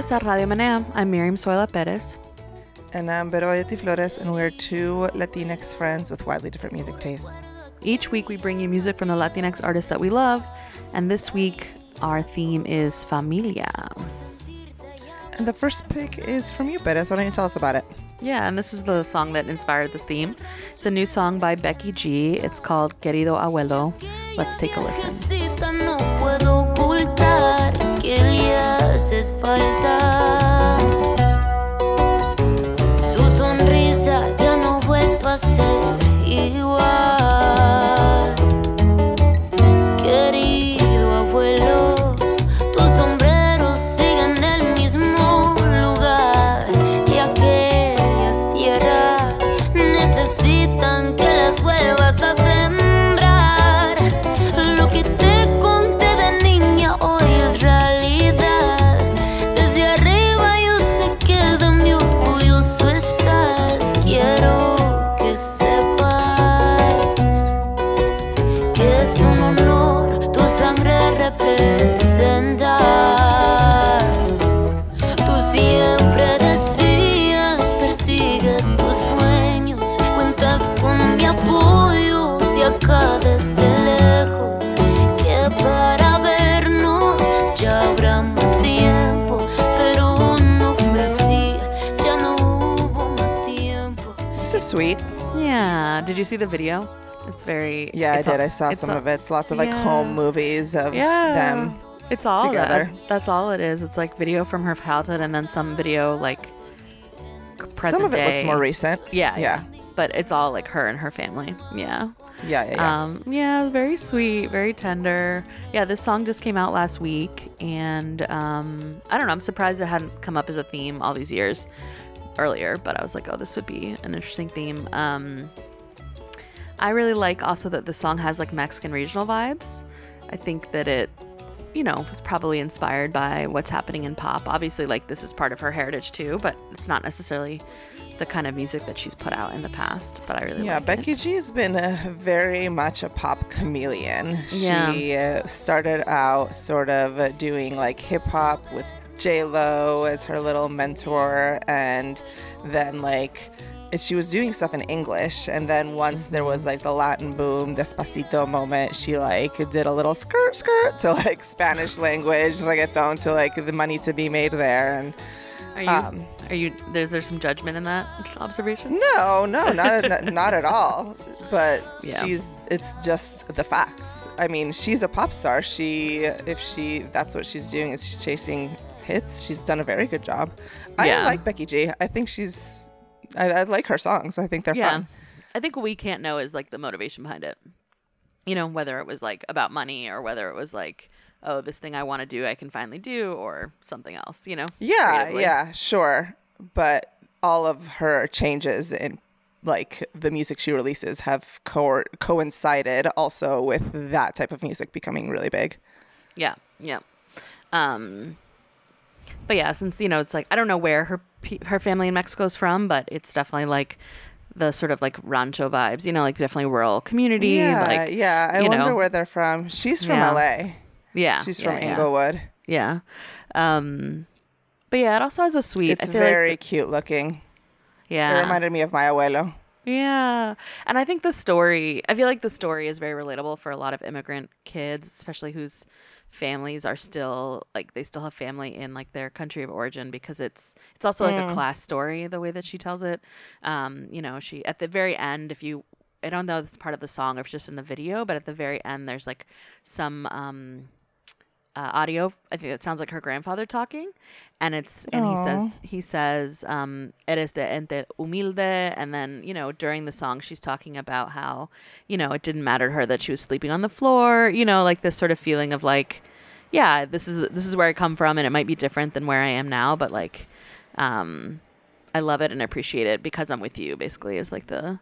Bienvenidas a Radio Menea. I'm Miriam Zoila Perez. And I'm Vero Bayetti Flores, and we're two Latinx friends with widely different music tastes. Each week we bring you music from the Latinx artists that we love, and this week our theme is familia. And the first pick is from you, Perez. Why don't you tell us about it? Yeah, and this is the song that inspired this theme. It's a new song by Becky G. It's called Querido Abuelo. Let's take a listen. Que le haces falta. Su sonrisa ya no ha vuelto a ser igual. Did you see the video? It's very. Yeah, I it's all- did. I saw some all- of it. It's lots of like Yeah. home movies of Yeah. them. It's all that- together. that's all it is. It's like video from her childhood and then some video like present Some of it looks more recent. Yeah, Yeah. But it's all like her and her family. Yeah. Yeah, yeah, yeah. Um, yeah, very sweet, very tender. Yeah, this song just came out last week, and um, I don't know. I'm surprised it hadn't come up as a theme all these years earlier, but I was like, oh, this would be an interesting theme. Um, I really like also that the song has like Mexican regional vibes. I think that it, you know, was probably inspired by what's happening in pop. Obviously, like this is part of her heritage too, but it's not necessarily the kind of music that she's put out in the past. But I really yeah, like Becky it. G has been uh, very much a pop chameleon. Yeah. She uh, started out sort of uh, doing like hip hop with J Lo as her little mentor, and then like it- she was doing stuff in English, and then once there was like the Latin boom, Despacito moment, she like did a little skirt skirt to like Spanish language reggaeton to like the money to be made there, and Are you? um, are you? There's there some judgment in that observation? No, no, not not, not at all. But Yeah. she's it's just the facts. I mean, she's a pop star. She if she that's what she's doing is she's chasing hits. She's done a very good job. I like Becky G. I think she's I, I like her songs. I think they're yeah. fun. I think what we can't know is like the motivation behind it. You know, whether it was like about money or whether it was like, oh, this thing I want to do, I can finally do, or something else. You know? Yeah, creatively. yeah, sure. But all of her changes in like the music she releases have co- coincided also with that type of music becoming really big. Yeah, yeah. Um, but yeah, since you know, it's like I don't know where her her family in Mexico is from, but it's definitely like the sort of like rancho vibes. You know, like definitely rural community. Yeah, like yeah. I wonder know. where they're from. She's from Yeah. LA. yeah, She's yeah, from yeah. Inglewood. Yeah. Um, but yeah, it also has a sweet. It's very Like, cute looking. yeah. It reminded me of my abuelo. Yeah. And I think the story, I feel like the story is very relatable for a lot of immigrant kids, especially whose families are still like they still have family in like their country of origin because it's it's also like a class story the way that she tells it. Um, you know, she at the very end if you I don't know if it's part of the song or if it's just in the video, but at the very end there's like some um uh, audio. I think it sounds like her grandfather talking, and it's and he says he says um, "eres de ente humilde," and then you know during the song she's talking about how you know it didn't matter to her that she was sleeping on the floor. You know, like this sort of feeling of like, yeah, this is this is where I come from, and it might be different than where I am now, but like, um, I love it and appreciate it because I'm with you. Basically, is like the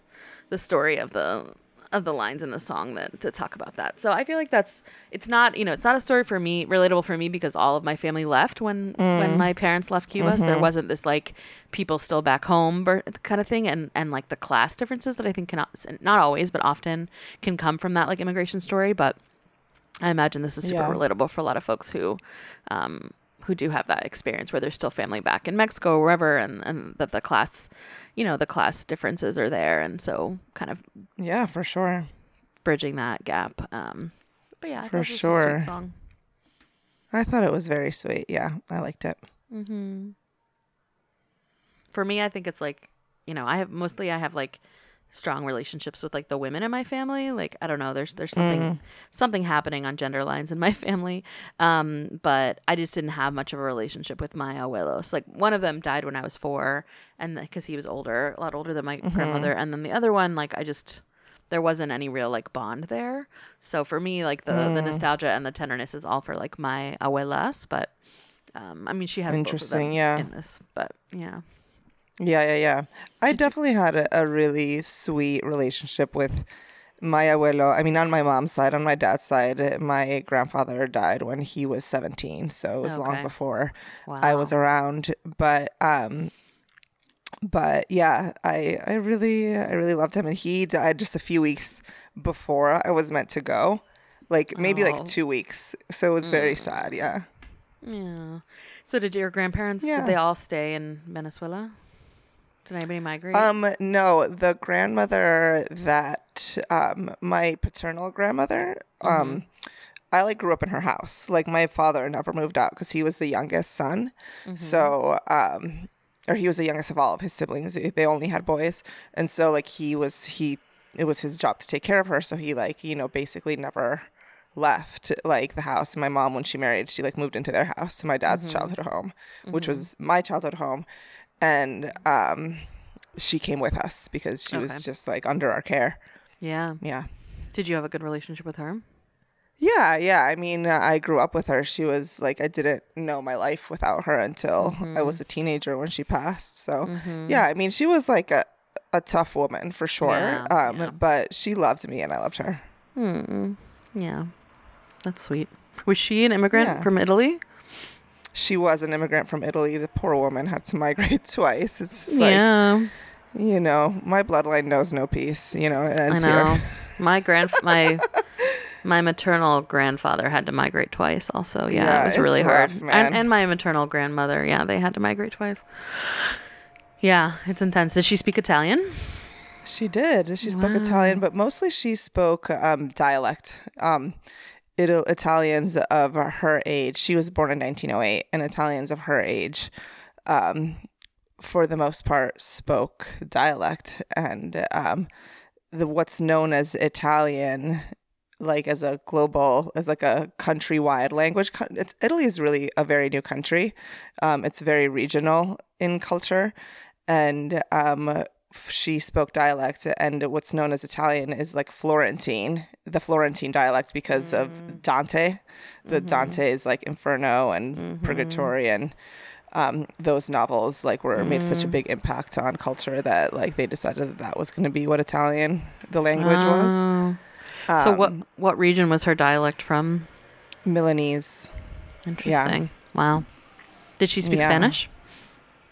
the story of the of the lines in the song that to talk about that. So I feel like that's it's not you know it's not a story for me relatable for me because all of my family left when when my parents left Cuba. So there wasn't this like people still back home kind of thing and and like the class differences that I think cannot not always but often can come from that like immigration story. But I imagine this is super Yeah. relatable for a lot of folks who um, who do have that experience where there's still family back in Mexico or wherever, and and that the class, you know, the class differences are there, and so kind of Yeah, for sure. bridging that gap. Um, but yeah, For thought it was a sweet sure. song. I thought it was very sweet. Yeah, I liked it. Mm-hmm. For me, I think it's like, you know, I have mostly I have like strong relationships with like the women in my family. Like I don't know, there's there's something something happening on gender lines in my family. Um, but I just didn't have much of a relationship with my abuelos. Like one of them died when I was four, and because he was older, a lot older than my grandmother, and then the other one, like I just there wasn't any real like bond there. So for me, like the the nostalgia and the tenderness is all for like my abuelas, but. Um, I mean, she has Interesting, yeah. in this, but yeah, Yeah, yeah, yeah. I definitely had a, a really sweet relationship with my abuelo. I mean, on my mom's side, on my dad's side, my grandfather died when he was 17, so it was long Okay. before I was around. But um but yeah, I I really I really loved him and he died just a few weeks before I was meant to go. Like maybe Oh. like 2 weeks. So it was very sad, yeah. yeah. So did your grandparents? Yeah. Did they all stay in Venezuela? Did anybody migrate? Um, no, the grandmother that um my paternal grandmother um I like grew up in her house. Like my father never moved out because he was the youngest son. So um or he was the youngest of all of his siblings. They they only had boys. And so like he was he it was his job to take care of her, so he like, you know, basically never left like the house. My mom when she married, she like moved into their house, my dad's childhood home, which was my childhood home. And um she came with us because she Okay. was just like under our care. yeah. Yeah. Did you have a good relationship with her? Yeah, yeah. I mean, I grew up with her. She was like, I didn't know my life without her until I was a teenager when she passed. So, yeah, I mean, she was like a, a tough woman for sure. Yeah, um, yeah. But she loved me and I loved her. Hmm. Yeah. That's sweet. Was she an immigrant Yeah. from Italy? She was an immigrant from Italy. The poor woman had to migrate twice. It's just like, yeah. you know, my bloodline knows no peace. You know, it I know. here. my grand my my maternal grandfather had to migrate twice also. Yeah, Yeah, it was really hard. rough, man. And and my maternal grandmother, yeah, they had to migrate twice. Yeah, it's intense. Did she speak Italian? She did. She spoke Italian, but mostly she spoke um, dialect. Um, Ital- Italians of her age. She was born in 1908, and Italians of her age, um, for the most part, spoke dialect. And um, the what's known as Italian, like as a global, as like a countrywide language. It's, Italy is really a very new country. Um, it's very regional in culture, and um, she spoke dialect and what's known as Italian is like Florentine, the Florentine dialect because of Dante. The Dante is like Inferno and Purgatory and um, those novels like were made such a big impact on culture that like they decided that that was going to be what Italian the language was. Oh. so what Um, what region was her dialect from? Milanese. Interesting. Wow. Did she speak Yeah. Spanish?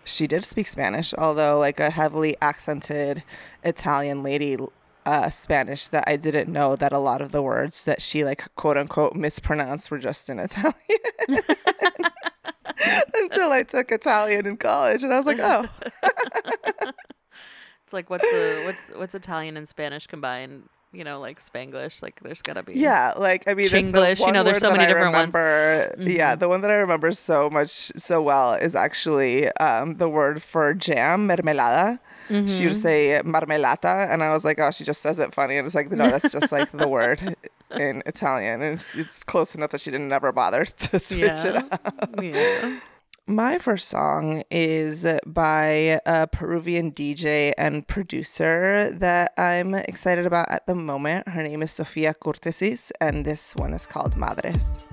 She did speak Spanish, although like a heavily accented Italian lady uh, Spanish that I didn't know that a lot of the words that she like quote unquote mispronounced were just in Italian. Until I took Italian in college, and I was like, oh, It's like what's the what's what's Italian and Spanish combined? You know, like Spanglish. Like there's gotta be. yeah. Like I mean, the you know, there's so many different ones. remember, Yeah, the one that I remember so much so well is actually um, the word for jam, mermelada. She Mm-hmm. would say marmelata, and I was like, oh, she just says it funny. And it's like, no, that's just like the word in Italian. And it's close enough that she didn't ever bother to switch it up. yeah. My first song is by a Peruvian DJ and producer that I'm excited about at the moment. Her name is Sofia Kourtesis, and this one is called Madres.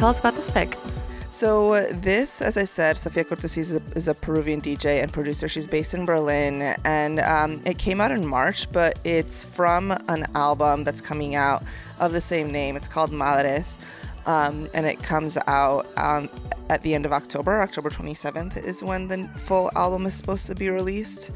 Tell us about this pick. So this, as I said, Sofia Kourtesis is a, is a Peruvian DJ and producer. She's based in Berlin, and um, it came out in March, but it's from an album that's coming out of the same name. It's called Madres, um, and it comes out um, at the end of October. October 27th is when the full album is supposed to be released.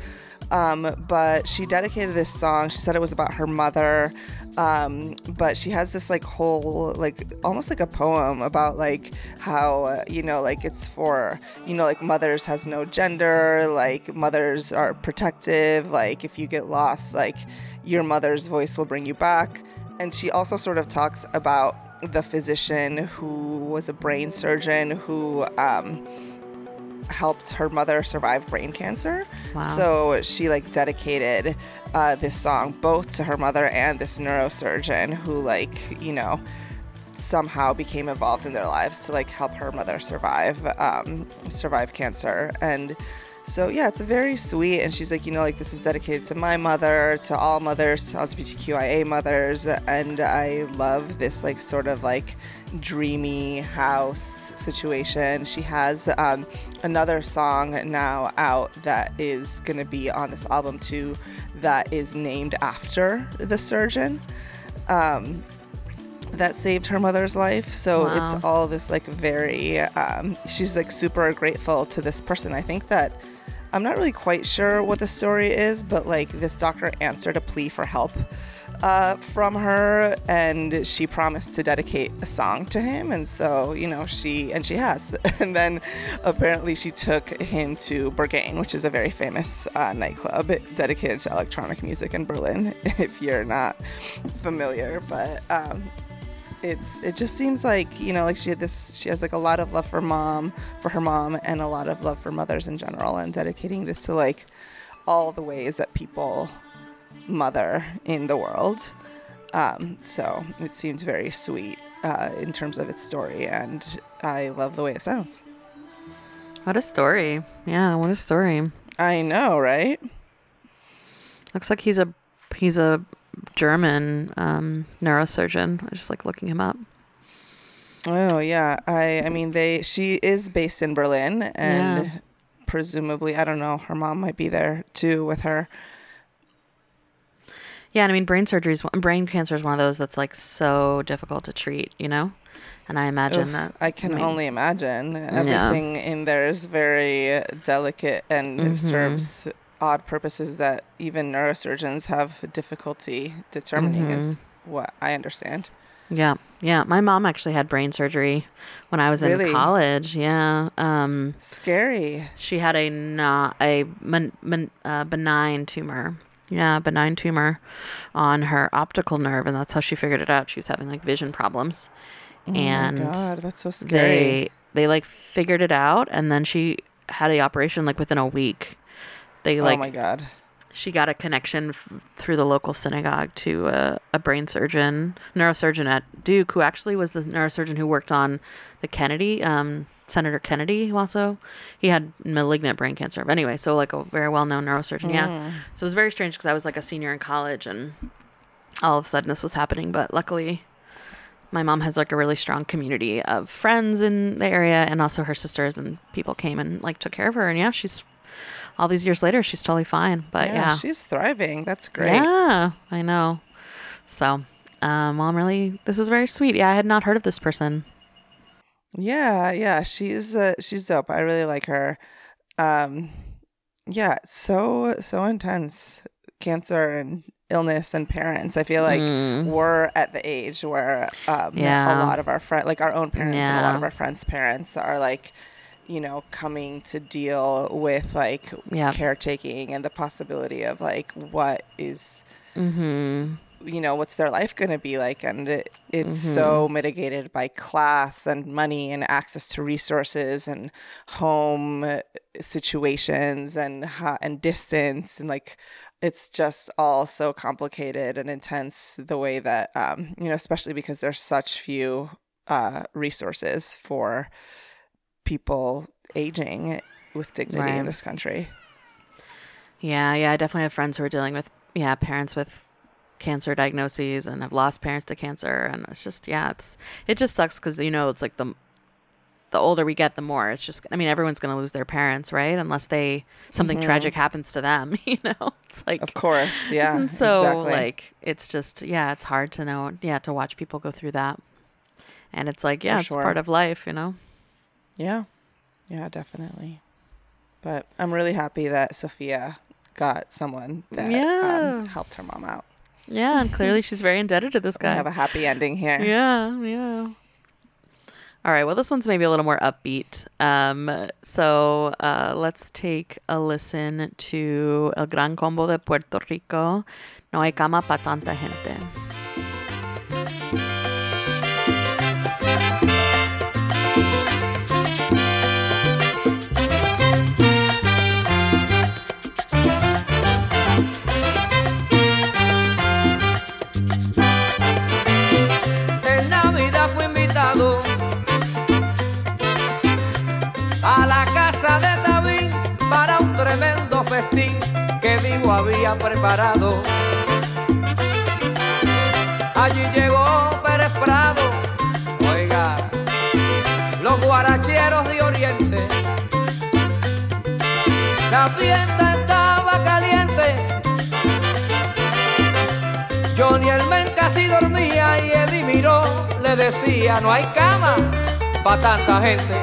Um, but she dedicated this song. She said it was about her mother. Um, but she has this like whole, like almost like a poem about like how, you know, like it's for, you know, like mothers has no gender, like mothers are protective. Like if you get lost, like your mother's voice will bring you back. And she also sort of talks about the physician who was a brain surgeon who, um, helped her mother survive brain cancer. Wow. So she like dedicated uh, this song both to her mother and this neurosurgeon who like you know somehow became involved in their lives to like help her mother survive um, survive cancer and so yeah it's very sweet and she's like you know like this is dedicated to my mother to all mothers to lgbtqia mothers and i love this like sort of like dreamy house situation she has um, another song now out that is going to be on this album too that is named after the surgeon um, that saved her mother's life. So Wow. it's all this like very, um, she's like super grateful to this person. I think that I'm not really quite sure what the story is, but like this doctor answered a plea for help uh, from her and she promised to dedicate a song to him. And so, you know, she, and she has. And then apparently she took him to Berghain, which is a very famous uh, nightclub dedicated to electronic music in Berlin, if you're not familiar. But um, it's it just seems like you know like she had this she has like a lot of love for mom for her mom and a lot of love for mothers in general and dedicating this to like all the ways that people mother in the world um, so it seems very sweet uh, in terms of its story and i love the way it sounds What a story. Yeah, what a story. i know right Looks like he's a he's a German um, neurosurgeon. I just like looking him up. oh yeah i i mean they she is based in berlin and Yeah. presumably i don't know her mom might be there too with her Yeah, and I mean brain surgery is brain cancer is one of those that's like so difficult to treat, you know. And I imagine Oof, that I can I mean- only imagine. Everything in there is very delicate and Mm-hmm. serves odd purposes that even neurosurgeons have difficulty determining, is Mm-hmm. what I understand. Yeah, yeah. My mom actually had brain surgery when I was Really? in college. Yeah. Um, Scary. she had a not a ben, ben, uh, benign tumor. Yeah, benign tumor on her optical nerve, and that's how she figured it out. She was having like vision problems, and oh my God, that's so scary. they they like figured it out, and then she had the operation like within a week. They like. oh my God. she got a connection f- through the local synagogue to a, a brain surgeon, neurosurgeon at Duke, who actually was the neurosurgeon who worked on the Kennedy, um, Senator Kennedy, who also he had malignant brain cancer. But anyway, so like a very well known neurosurgeon. Yeah. So it was very strange because I was like a senior in college, and all of a sudden this was happening. But luckily, my mom has like a really strong community of friends in the area, and also her sisters and people came and like took care of her. And yeah, she's all these years later, she's totally fine. But yeah, yeah, she's thriving. That's great. yeah, I know. So, um, mom, really, this is very sweet. Yeah, I had not heard of this person. Yeah, yeah, she's uh, she's dope. I really like her. Um, yeah, so so intense. Cancer and illness and parents. I feel like Mm. we're at the age where um, Yeah. a lot of our friends, like our own parents and a lot of our friends' parents, are like, you know, coming to deal with like Yeah. caretaking and the possibility of like what is Mm-hmm. you know what's their life going to be like and it, it's Mm-hmm. so mitigated by class and money and access to resources and home uh, situations and and distance and like it's just all so complicated and intense the way that um, you know especially because there's such few uh, resources for people aging with dignity in this country Yeah, yeah. I definitely have friends who are dealing with yeah parents with cancer diagnoses and have lost parents to cancer, and it's just yeah, it's it just sucks because you know it's like the the older we get, the more it's just. I mean, everyone's gonna lose their parents, right? Unless they something tragic happens to them, you know. It's like Mm-hmm. Of course, yeah. and so exactly. like it's just yeah, it's hard to know yeah to watch people go through that, and it's like yeah, For it's sure. part of life, you know. Yeah. Yeah, definitely. But I'm really happy that Sofia got someone that Yeah. um, helped her mom out. Yeah, and clearly she's very indebted to this We guy. have a happy ending here. Yeah, yeah. All right, well, this one's maybe a little more upbeat. Um, so uh, let's take a listen to El Gran Combo de Puerto Rico. No hay cama para tanta gente. Que Vivo había preparado. Allí llegó Pérez Prado, oiga, los guaracheros de Oriente. La fiesta estaba caliente. Johnny el men casi dormía y Eddie miró, le decía, no hay cama para tanta gente.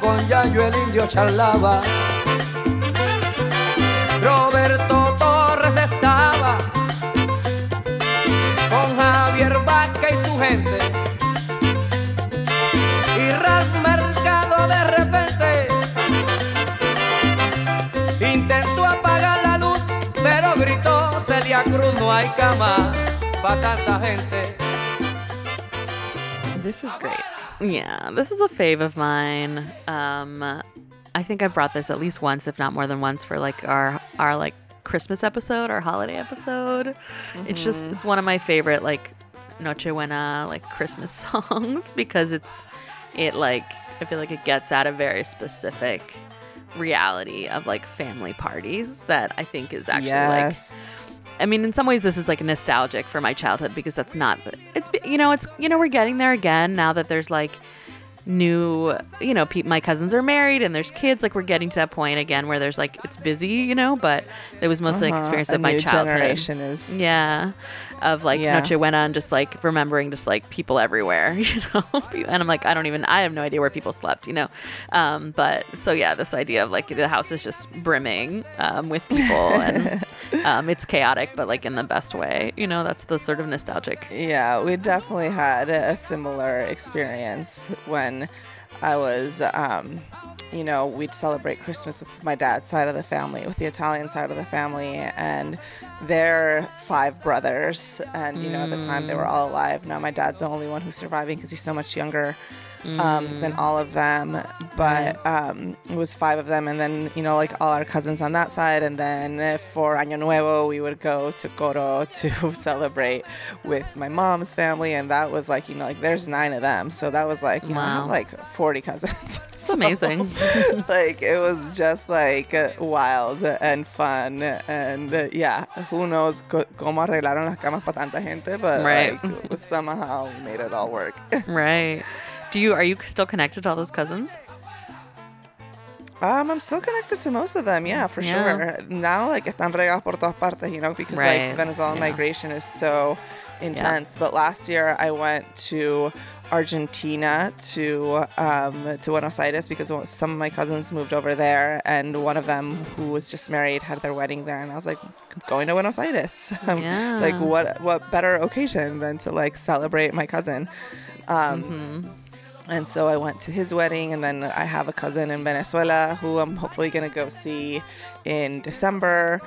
Con Yayo el indio charlaba. Roberto Torres estaba con Javier Vázquez y su gente. Y Ralph Mercado de repente intentó apagar la luz, pero gritó Celia Cruz, no hay cama para tanta gente. This is great. Yeah, this is a fave of mine. Um, I think I've brought this at least once, if not more than once, for like our our like Christmas episode, our holiday episode. It's just it's one of my favorite like Nochebuena like Christmas songs because it's it like I feel like it gets at a very specific reality of like family parties that I think is actually like yes. I mean, in some ways, this is like nostalgic for my childhood because that's not. It's you know, it's you know, we're getting there again now that there's like new, you know, pe- my cousins are married and there's kids. Like we're getting to that point again where there's like it's busy, you know. But it was mostly like Uh-huh. experience of my new childhood. generation is Yeah. Of like Yeah. Nochebuena and just like remembering just like people everywhere, you know? and I'm like, I don't even, I have no idea where people slept, you know? Um, but so yeah, this idea of like the house is just brimming um, with people and um, it's chaotic, but like in the best way, you know? That's the sort of nostalgic. Yeah, we definitely had a similar experience when I was, um, you know, we'd celebrate Christmas with my dad's side of the family, with the Italian side of the family, and they're five brothers. And, you know, at the time they were mm. all alive. Now my dad's the only one who's surviving because he's so much younger um, than all of them. But um, it was five of them, and then, you know, like all our cousins on that side. And then for Año Nuevo, we would go to Coro to celebrate with my mom's family. And that was like, you know, like there's nine of them. So that was like, you know, I have like 40 cousins. It's amazing. like it was just like wild and fun and uh, yeah who knows co- cómo arreglaron las camas para tanta gente but Right. like somehow we made it all work right. Do you, are you still connected to all those cousins? um i'm still connected to most of them yeah for Yeah. sure now like están regados por todas partes you know because Right, like venezuelan yeah. migration is so intense but last year i went to Argentina to um, to Buenos Aires because some of my cousins moved over there, and one of them who was just married had their wedding there, and I was like, going to Buenos Aires. Um, Yeah. Like what what better occasion than to like celebrate my cousin? Um, Mm-hmm. And so I went to his wedding, and then I have a cousin in Venezuela who I'm hopefully gonna go see in December.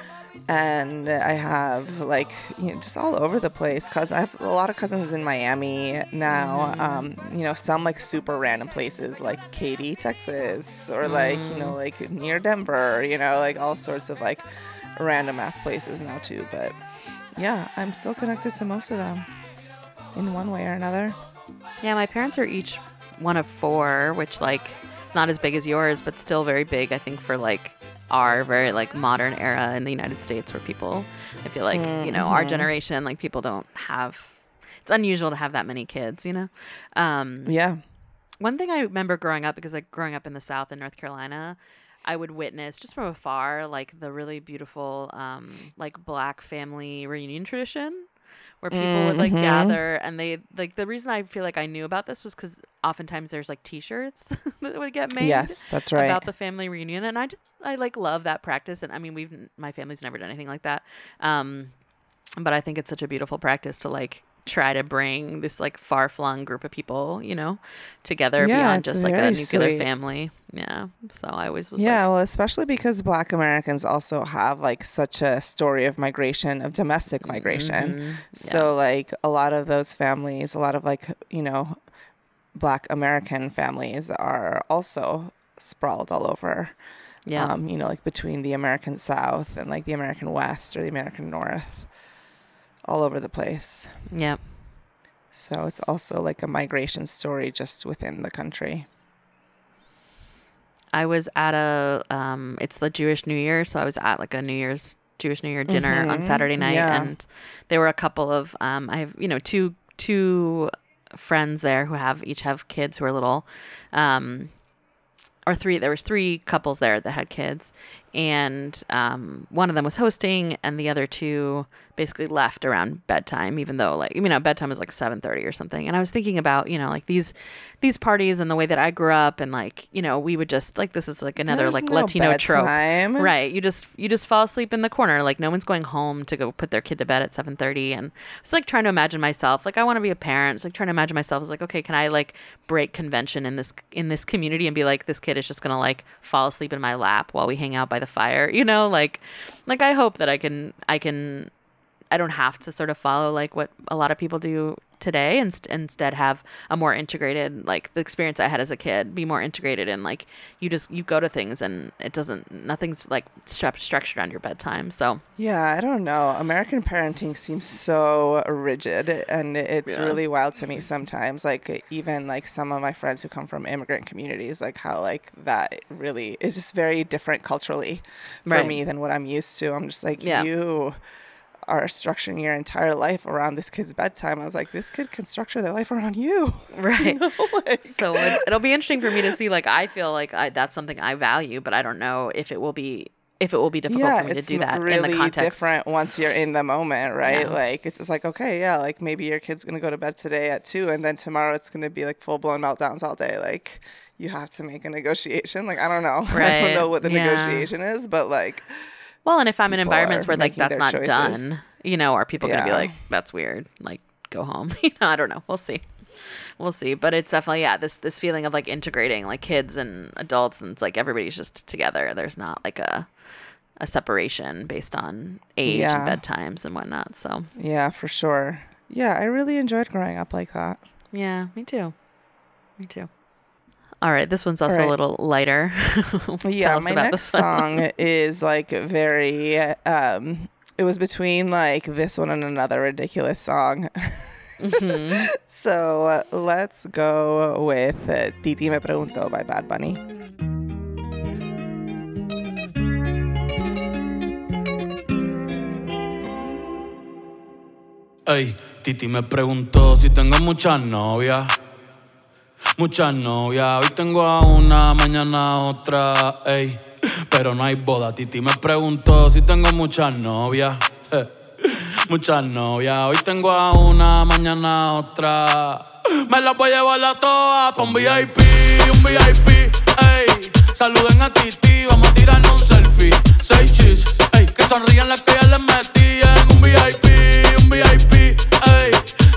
And I have like you know, just all over the place because I have a lot of cousins in Miami now. Um, you know, some like super random places like Katy, Texas, or like you know like near Denver. You know, like all sorts of like random ass places now too. But yeah, I'm still connected to most of them in one way or another. Yeah, my parents are each one of four, which like it's not as big as yours, but still very big. I think for like our very like modern era in the United States, where people, I feel like you know our generation, like people don't have. It's unusual to have that many kids, you know. Um, Yeah. one thing I remember growing up, because like growing up in the South in North Carolina, I would witness just from afar like the really beautiful um, like black family reunion tradition where people would like Mhm. gather and they like the reason I feel like I knew about this was because oftentimes there's like T-shirts that would get made Yes, that's right. about the family reunion and I just I like love that practice and I mean we've my family's never done anything like that um but I think it's such a beautiful practice to like try to bring this like far flung group of people you know together Yeah, beyond just like a nuclear sweet. family yeah so I always was yeah, well, especially because Black Americans also have like such a story of migration, of domestic migration. Mhm. So, like, a lot of those families, a lot of like, you know, Black American families are also sprawled all over. yeah Um, you know, like between the American South and like the American West or the American North, all over the place. yeah So it's also like a migration story just within the country. I was at a um it's the Jewish New Year, so I was at like a New Year's Jewish New Year dinner on Mhm, Saturday night yeah. and there were a couple of um I have you know two two friends there who have each have kids who are little um or three there was three couples there that had kids and um one of them was hosting and the other two basically left around bedtime even though like you know bedtime is like 7:30 or something. And I was thinking about you know like these these parties and the way that I grew up and like you know we would just like this is like another There's like no Latino trope. right. You just you just fall asleep in the corner. Like no one's going home to go put their kid to bed at 7:30 and I was like trying to imagine myself like I want to be a parent. It's like trying to imagine myself as like okay can I like break convention in this in this community and be like this kid is just to like fall asleep in my lap while we hang out by the fire you know? Like like I hope that I can I can I don't have to sort of follow like what a lot of people do today and st- instead have a more integrated like the experience I had as a kid be more integrated and like you just you go to things and it doesn't nothing's like structured around your bedtime so Yeah, I don't know. American parenting seems so rigid, and it's Yeah. really wild to me sometimes. Like even like some of my friends who come from immigrant communities, like how like that really is just very different culturally for Right. me than what I'm used to. I'm just like Yeah. you are structuring your entire life around this kid's bedtime. I was like, this kid can structure their life around you. right like, so it, it'll be interesting for me to see like I feel like I, that's something I value but I don't know if it will be if it will be difficult yeah, for me to do that really in the context different once you're in the moment, right? Yeah. Like it's just like okay, yeah, like maybe your kid's gonna go to bed today at two, and then tomorrow it's gonna be like full blown meltdowns all day. Like you have to make a negotiation. Like I don't know, I don't know what the yeah. negotiation is, but like Well, and if I'm in environments where like that's not choices. done, you know, are people gonna be like, "That's weird," like go home? you know, I don't know. We'll see. We'll see. But it's definitely yeah this this feeling of like integrating like kids and adults, and it's like everybody's just together. There's not like a a separation based on age Yeah. and bedtimes and whatnot. So yeah, for sure. Yeah, I really enjoyed growing up like that. yeah, me too. Me too. All right, this one's also right. a little lighter. Yeah, Tell my next song is like very. um It was between like this one and another ridiculous song. Mhm. So uh, let's go with uh, Titi Me Pregunto by Bad Bunny. Hey, Titi me preguntó si tengo muchas novias. Muchas novias. Hoy tengo a una, mañana a otra. Ey, pero no hay boda. Titi me preguntó si tengo muchas novias. Eh, Muchas novias. Hoy tengo a una, mañana a otra. Me las voy a llevar a todas pa' un VIP, un VIP. Ey, saluden a Titi, vamos a tirarnos un selfie. Seis chis, ey, que sonrían las que ya les metí en un VIP, un VIP.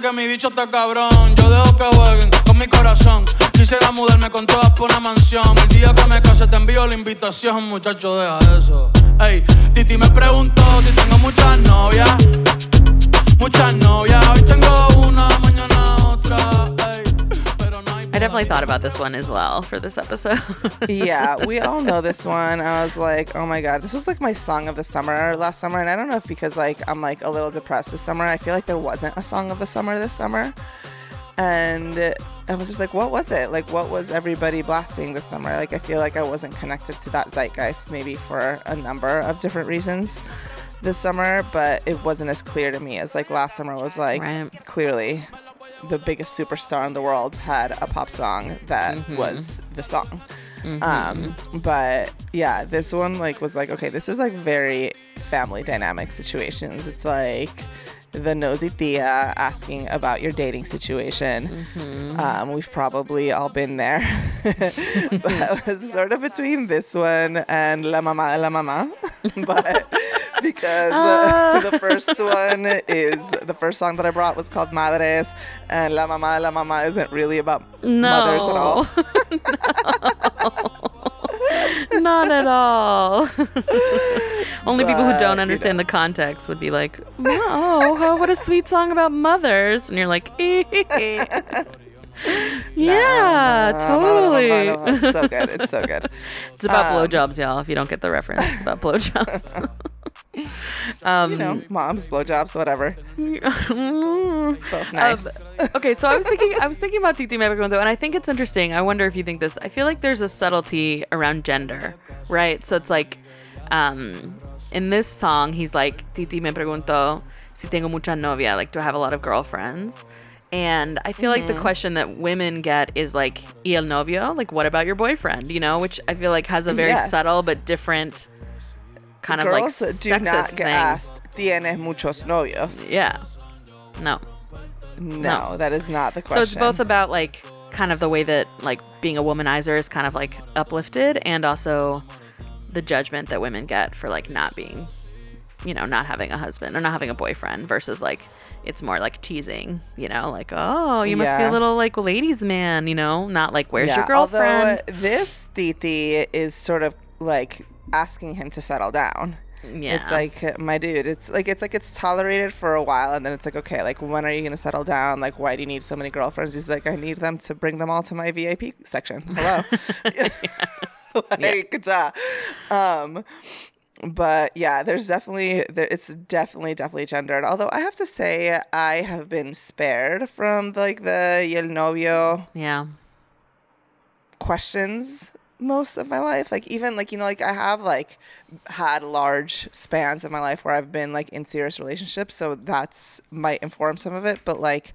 que mi bicho está cabrón. Yo dejo que jueguen con mi corazón. Quisiera mudarme con todas por una mansión. El día que me case te envío la invitación, muchacho, deja eso. Ey, Titi me preguntó si tengo muchas novias. Muchas novias. Definitely thought about this one as well for this episode. yeah, we all know this one. I was like, oh my god, this was like my song of the summer last summer, and I don't know if because like I'm like a little depressed this summer. I feel like there wasn't a song of the summer this summer, and I was just like, what was it? Like, what was everybody blasting this summer? Like, I feel like I wasn't connected to that zeitgeist, maybe for a number of different reasons this summer, but it wasn't as clear to me as like last summer was like Right. clearly the biggest superstar in the world had a pop song that was the song. Um, but yeah, this one like was like, okay, this is like very family dynamic situations. It's like the nosy Thea asking about your dating situation. Um, we've probably all been there. but I was sort of between this one and La Mama La Mama. but because uh, the first one is the first song that I brought was called Madres, and La Mama La Mama isn't really about mothers at all. Not at all. Only people who don't you understand the context would be like, "Oh, oh, what a sweet song about mothers," and you're like, "Yeah, totally." It's so good. It's so good. It's about Um, blowjobs, y'all. If you don't get the reference, it's about blowjobs. um, You know, moms, blowjobs, whatever. Both nice. Um, okay, so I was thinking, I was thinking about Titi Me Pregunto, and I think it's interesting. I wonder if you think this. I feel like there's a subtlety around gender, right? So it's like, um, in this song, he's like, Titi me pregunto si tengo mucha novia, like, do I have a lot of girlfriends? And I feel Mm-hmm. like the question that women get is like, y el novio? Like, what about your boyfriend? You know, which I feel like has a very Yes. subtle but different kind of like Girls do sexist not get thing. asked, ¿Tienes muchos novios? Yeah. No. No, No. that is not the question. So it's both about like kind of the way that like being a womanizer is kind of like uplifted and also the judgment that women get for like not being you know, not having a husband or not having a boyfriend versus like it's more like teasing, you know, like, oh, you must be a little like ladies man, you know, not like where's yeah, your girlfriend? Although uh, this Titi is sort of like asking him to settle down. yeah. It's like my dude. It's like it's like it's tolerated for a while, and then it's like okay, like when are you gonna settle down? Like why do you need so many girlfriends? He's like, I need them to bring them all to my VIP section. Hello, like duh. Um, but yeah, there's definitely there, it's definitely definitely gendered. Although I have to say, I have been spared from like the y el novio yeah. questions most of my life like even like you know like i have like had large spans of my life where i've been like in serious relationships so that's might inform some of it but like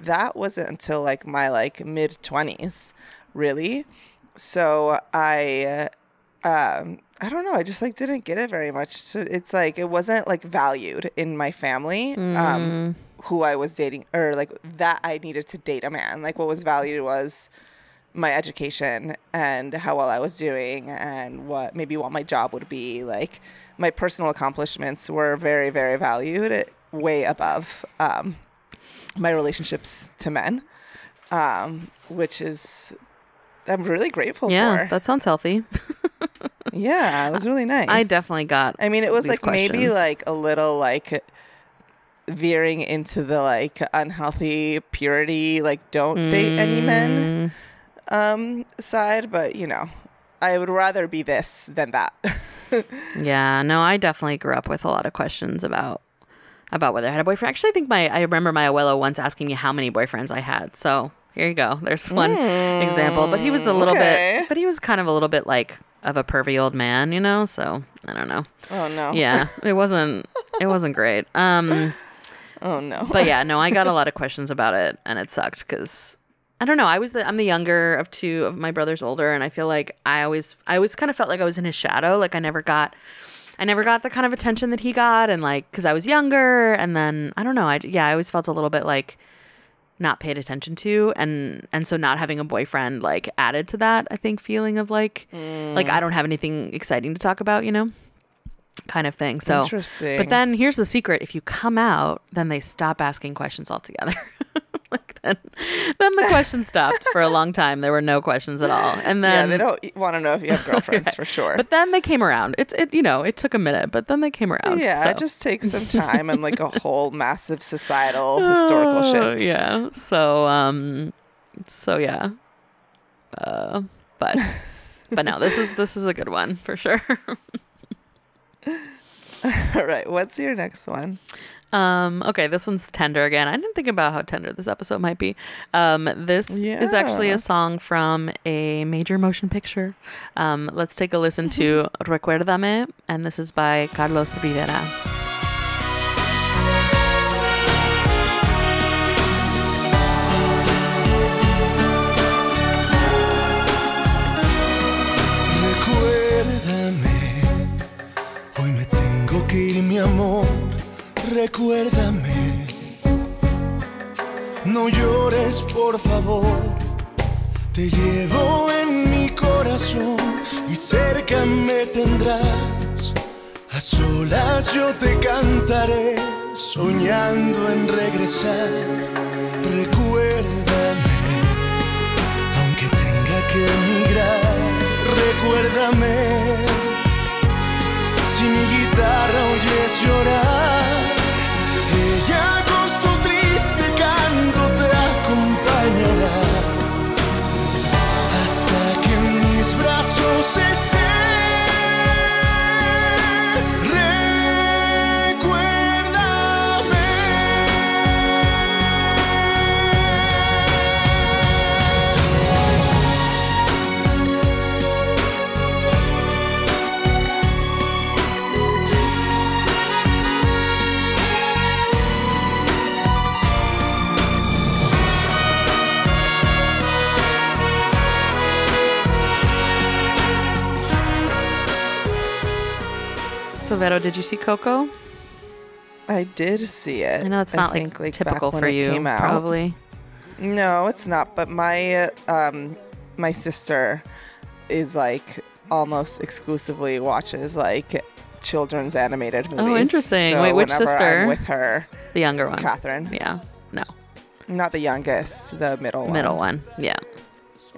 that wasn't until like my like mid 20s really. So i um i don't know i just like didn't get it very much so it's like it wasn't like valued in my family um who i was dating or like that i needed to date a man like what was valued was my education and how well I was doing and what maybe what my job would be like my personal accomplishments were very very valued way above um, my relationships to men um, which is I'm really grateful Yeah, for. that sounds healthy. yeah it was really nice. I definitely got I mean it was like maybe like a little like veering into the like unhealthy purity like don't date any men. Mm, um side, but you know, I would rather be this than that. Yeah, no, I definitely grew up with a lot of questions about about whether I had a boyfriend. Actually, I think my I remember my abuelo once asking me how many boyfriends I had. So here you go. There's one example. But he was a little okay. bit, but he was kind of a little bit like of a pervy old man, you know. So I don't know. oh no. Yeah, it wasn't it wasn't great. Um, Oh no. but yeah, no, I got a lot of questions about it, and it sucked because I don't know. I was the I'm the younger of two of my brothers older, and I feel like I always I always kind of felt like I was in his shadow. Like I never got I never got the kind of attention that he got, and like because I was younger, and then I don't know. I yeah, I always felt a little bit like not paid attention to and and so not having a boyfriend like added to that i think feeling of like like mm. i don't have anything exciting to talk about you know kind of thing so Interesting. but then here's the secret if you come out then they stop asking questions altogether like then, then the question stopped for a long time. There were no questions at all, and yeah, then they don't want to know if you have girlfriends for sure. But then they came around. It's it you know it took a minute, but then they came around. yeah, so. it just takes some time and like a whole massive societal historical Oh, shift. Yeah. So um, so yeah. Uh, but but no, this is this is a good one for sure. All right, what's your next one? Um, okay, this one's tender again. I didn't think about how tender this episode might be. Um, this is actually a song from a major motion picture. Um, let's take a listen to Recuérdame, and this is by Carlos Rivera. Por favor. Te llevo en mi corazón y cerca me tendrás. A solas yo te cantaré, soñando en regresar. Recuérdame aunque tenga que emigrar, recuérdame. Si mi guitarra oyes llorar, So Vero, did you see Coco? I did see it. I know it's not think, like, back typical for you, probably. No, it's not. But my um, my sister is like almost exclusively watches like children's animated movies. Oh, interesting. So Wait, which sister? I'm with her, The younger one. Catherine. Yeah. No. Not the youngest, the middle one. Middle one. Yeah.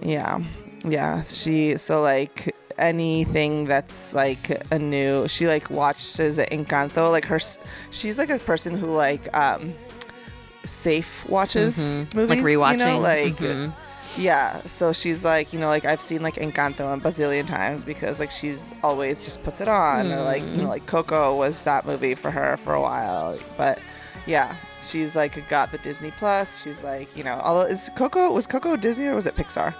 Yeah. Yeah. She so like anything that's like a new she like watches Encanto like her she's like a person who like um safe watches Mhm. movies Like rewatching. you know like Mhm. yeah so she's like you know like I've seen like Encanto a bazillion times because like she's always just puts it on or like you know like Coco was that movie for her for a while but yeah she's like got the Disney Plus she's like you know although is Coco was Coco Disney or was it Pixar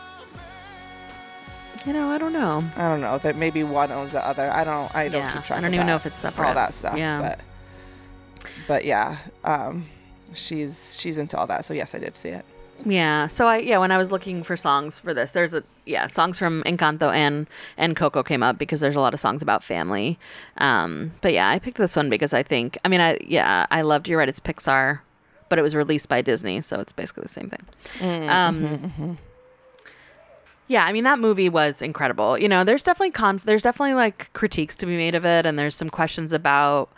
You know, I don't know. I don't know that maybe one owns the other. I don't. I don't Yeah, keep track. I don't of even that, know if it's separate. all that stuff. Yeah. But but yeah, um, she's she's into all that. So yes, I did see it. Yeah. So I yeah, when I was looking for songs for this, there's a yeah, songs from Encanto and and Coco came up because there's a lot of songs about family. Um but yeah, I picked this one because I think I mean I yeah, I loved you're right, it's Pixar, but it was released by Disney, so it's basically the same thing. Um Yeah, I mean that movie was incredible. You know, there's definitely conf- there's definitely like critiques to be made of it and there's some questions about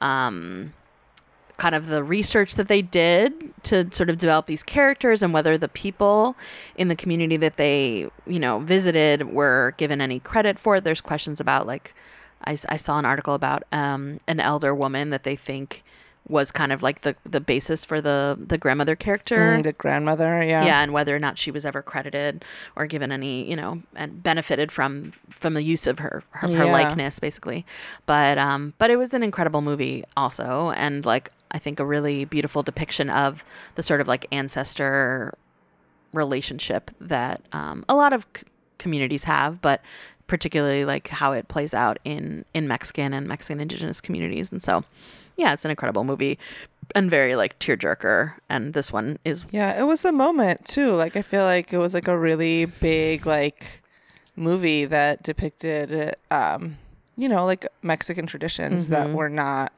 um kind of the research that they did to sort of develop these characters and whether the people in the community that they you know visited were given any credit for it there's questions about like I, I saw an article about um, an elder woman that they think was kind of like the the basis for the the grandmother character Mm, the grandmother. Yeah. yeah and whether or not she was ever credited or given any you know and benefited from from the use of her her, her Yeah. likeness basically but um but it was an incredible movie also and like i think a really beautiful depiction of the sort of like ancestor relationship that um, a lot of c- communities have but particularly like how it plays out in in mexican and mexican indigenous communities and so yeah it's an incredible movie and very like tearjerker and this one is Yeah, it was a moment too. Like I feel like it was like a really big like movie that depicted um you know, like Mexican traditions that Mm-hmm. were not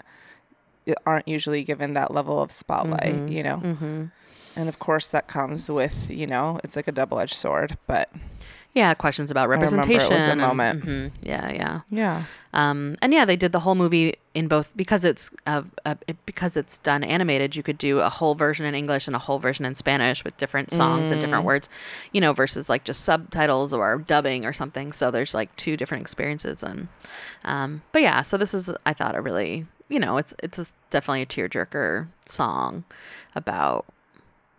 aren't usually given that level of spotlight, Mm-hmm. you know. And of course that comes with, you know, it's like a double-edged sword, but yeah, questions about representation. remember it was a and- moment. mhm, yeah, yeah. Yeah. Um, and yeah, they did the whole movie in both because it's uh, uh, it, because it's done animated. You could do a whole version in English and a whole version in Spanish with different songs and different words, you know, versus like just subtitles or dubbing or something. So there's like two different experiences. And um, but yeah, so this is I thought a really you know it's it's a, definitely a tearjerker song about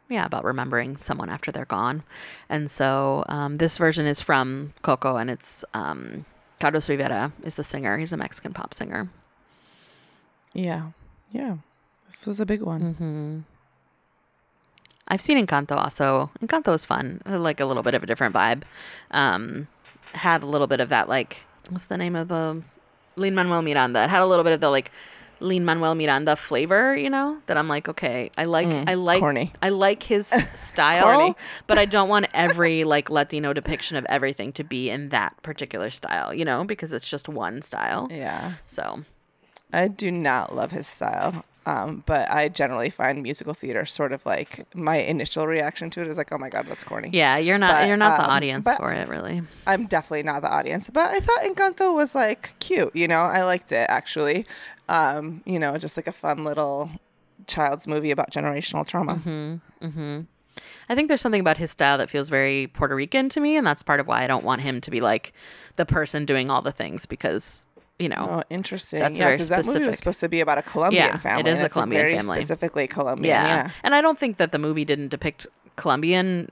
yeah, about remembering someone after they're gone. And so um, this version is from Coco, and it's um, Carlos Rivera is the singer. He's a Mexican pop singer. Yeah. Yeah. This was a big one. hmm I've seen Encanto also. Encanto was fun, like a little bit of a different vibe. Um, had a little bit of that, like what's the name of the Lin Manuel Miranda? It had a little bit of the like Lin Manuel Miranda flavor, you know. That I'm like, okay, I like, I like, Mm, corny. I like his style, but I don't want every like Latino depiction of everything to be in that particular style, you know, because it's just one style. Yeah. So I do not love his style. Um, but I generally find musical theater sort of like my initial reaction to it is like, oh my god, that's corny. yeah, you're not, But, you're not the um, audience for it, really. I'm definitely not the audience, but I thought Encanto was like cute. You know, I liked it actually. Um, you know, just like a fun little child's movie about generational trauma. Mm-hmm. I think there's something about his style that feels very Puerto Rican to me, and that's part of why I don't want him to be like the person doing all the things because you know, Oh, interesting. That's yeah, because that movie was supposed to be about a Colombian Yeah, family. is and a like, Colombian very family. Specifically Colombian. yeah. Yeah. And I don't think that the movie didn't depict Colombian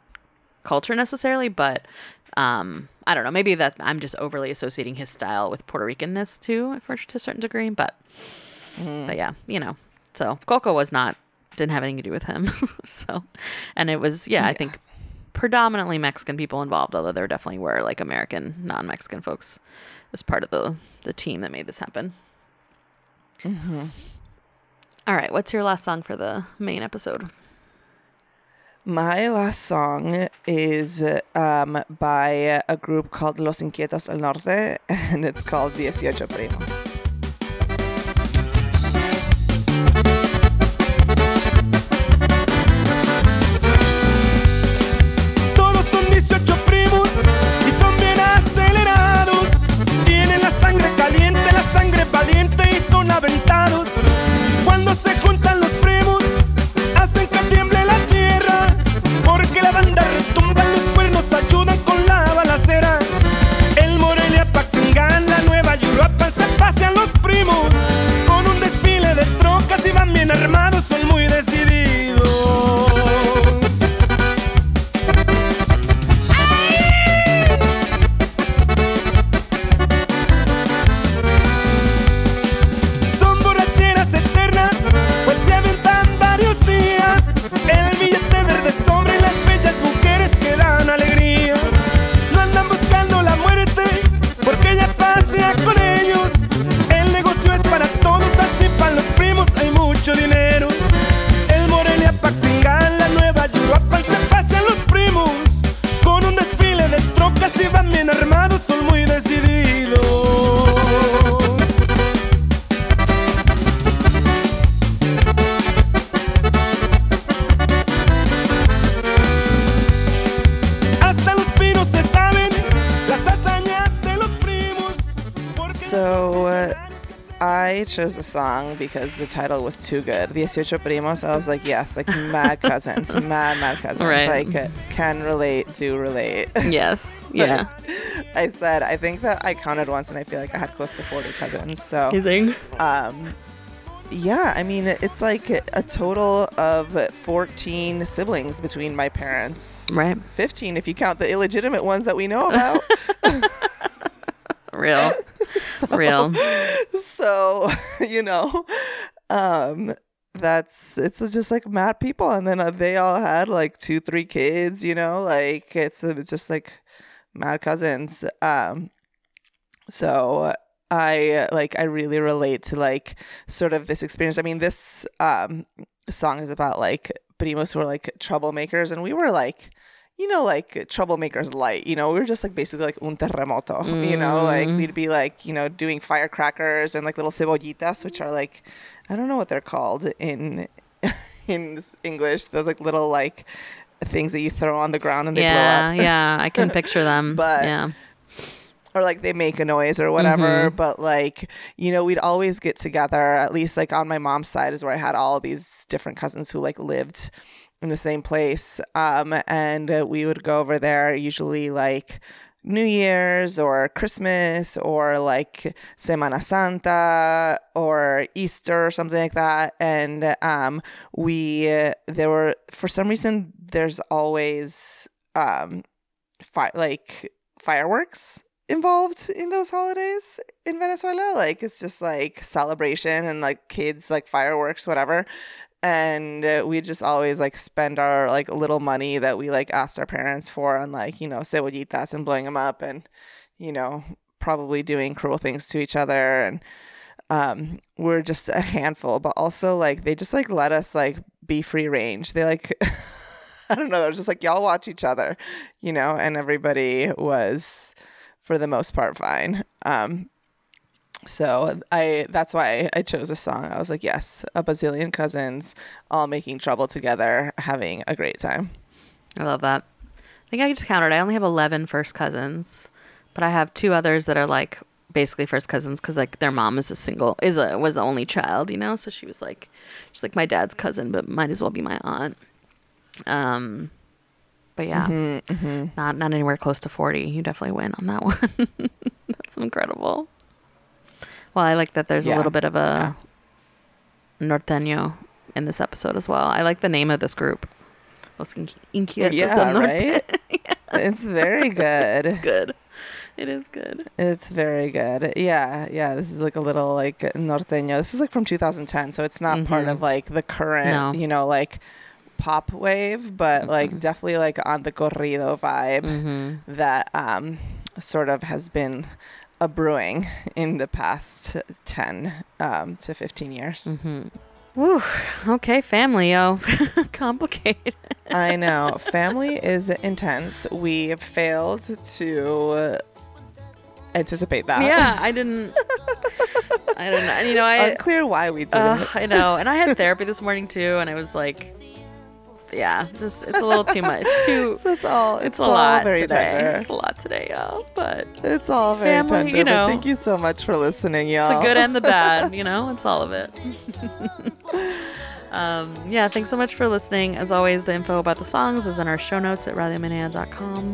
culture necessarily, but um, I don't know. Maybe that I'm just overly associating his style with Puerto Ricanness too, for to a certain degree. But Mm. but yeah, you know. So Coco was not didn't have anything to do with him. so, and it was yeah, I think predominantly Mexican people involved, although there definitely were like American, non-Mexican folks as part of the the team that made this happen. All right, what's your last song for the main episode? My last song is um, by a group called Los Inquietos del Norte, and it's called Dieciocho Primos. Los chose a song because the title was too good. Dieciocho Primos. I was like, yes, like mad cousins, mad, mad cousins. Right. Like, can relate, do relate. Yes. Yeah. I said, I think that I counted once and I feel like I had close to 40 cousins. So, Amazing. um, yeah, I mean, it's like a total of 14 siblings between my parents. Right. 15 if you count the illegitimate ones that we know about. Real. Real. so, you know, um, that's it's just like mad people, and then uh, they all had like two, three kids. You know, like it's, it's just like mad cousins. Um, so I uh, like I really relate to like sort of this experience. I mean, this um song is about like primos who are like troublemakers, and we were like. You know, like troublemakers light. You know, we were just like basically like un terremoto. You know, like we'd be like, you know, doing firecrackers and like little cebollitas, which are like, I don't know what they're called in in English. Those like little like things that you throw on the ground and they yeah, blow up. yeah. I can picture them. But- yeah. or like they make a noise or whatever. Mm-hmm. But like, you know, we'd always get together, at least like on my mom's side is where I had all these different cousins who like lived in the same place. Um, and uh, we would go over there usually like New Year's or Christmas or like Semana Santa or Easter or something like that. And um, we, uh, there were, for some reason, there's always um, fi- like fireworks involved in those holidays in Venezuela. Like it's just like celebration and like kids like fireworks, whatever. And uh, we just always like spend our like little money that we like asked our parents for on like you know cebollitas and blowing them up and you know probably doing cruel things to each other and um we're just a handful but also like they just like let us like be free range. They like i don't know they're just like y'all watch each other you know and everybody was for the most part fine. Um so i that's why i chose a song i was like yes a bazillion cousins all making trouble together having a great time I love that. I think I just counted. I only have 11 first cousins, but I have two others that are like basically first cousins because like their mom is a single is a was the only child, you know. So she was like she's like my dad's cousin, but might as well be my aunt. Um, but yeah, Mm-hmm, not not anywhere close to 40. You definitely win on that one. That's incredible. Well, I like that. There's a little bit of a norteño in this episode as well. I like the name of this group. Los Inquietos yeah right it's very good good. It is good. It's very good. Yeah, yeah. This is like a little like norteño. This is like from 2010, so it's not part Mhm. of like the current, No. you know, like pop wave, but like definitely like on the corrido vibe Mm-hmm. that um sort of has been a brewing in the past 10 um, to 15 years. Mm-hmm. Woo. Okay, family, yo. Complicated. I know. Family is intense. We failed to anticipate that. yeah, I didn't. I don't know. And, you know, I. Unclear why we did Uh, it. I know, and I had therapy this morning too, and I was like, yeah, just it's a little too much. Too. So it's all It's, it's, a all lot very today. tender. It's a lot today, y'all. But It's all very Family, tender. you know. thank you so much for listening, y'all. the good and the bad, you know, it's all of it. um, yeah, thanks so much for listening. As always, the info about the songs is in our show notes at radiomenea.com.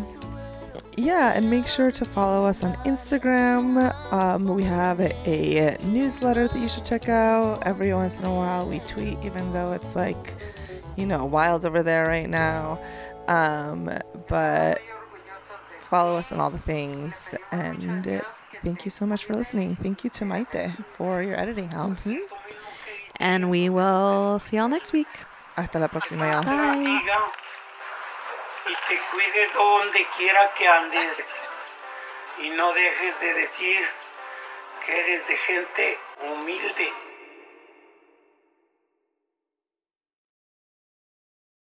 yeah, and make sure to follow us on Instagram. Um, we have a, a newsletter that you should check out. Every once in a while, we tweet, even though it's like, you know, wild over there right now. Um, but follow us on all the things. And uh, thank you so much for listening. Thank you to Maite for your editing help. And we will see y'all next week. Hasta la próxima, y'all. Bye. y te cuide donde quiera que andes y no dejes de decir que eres de gente humilde.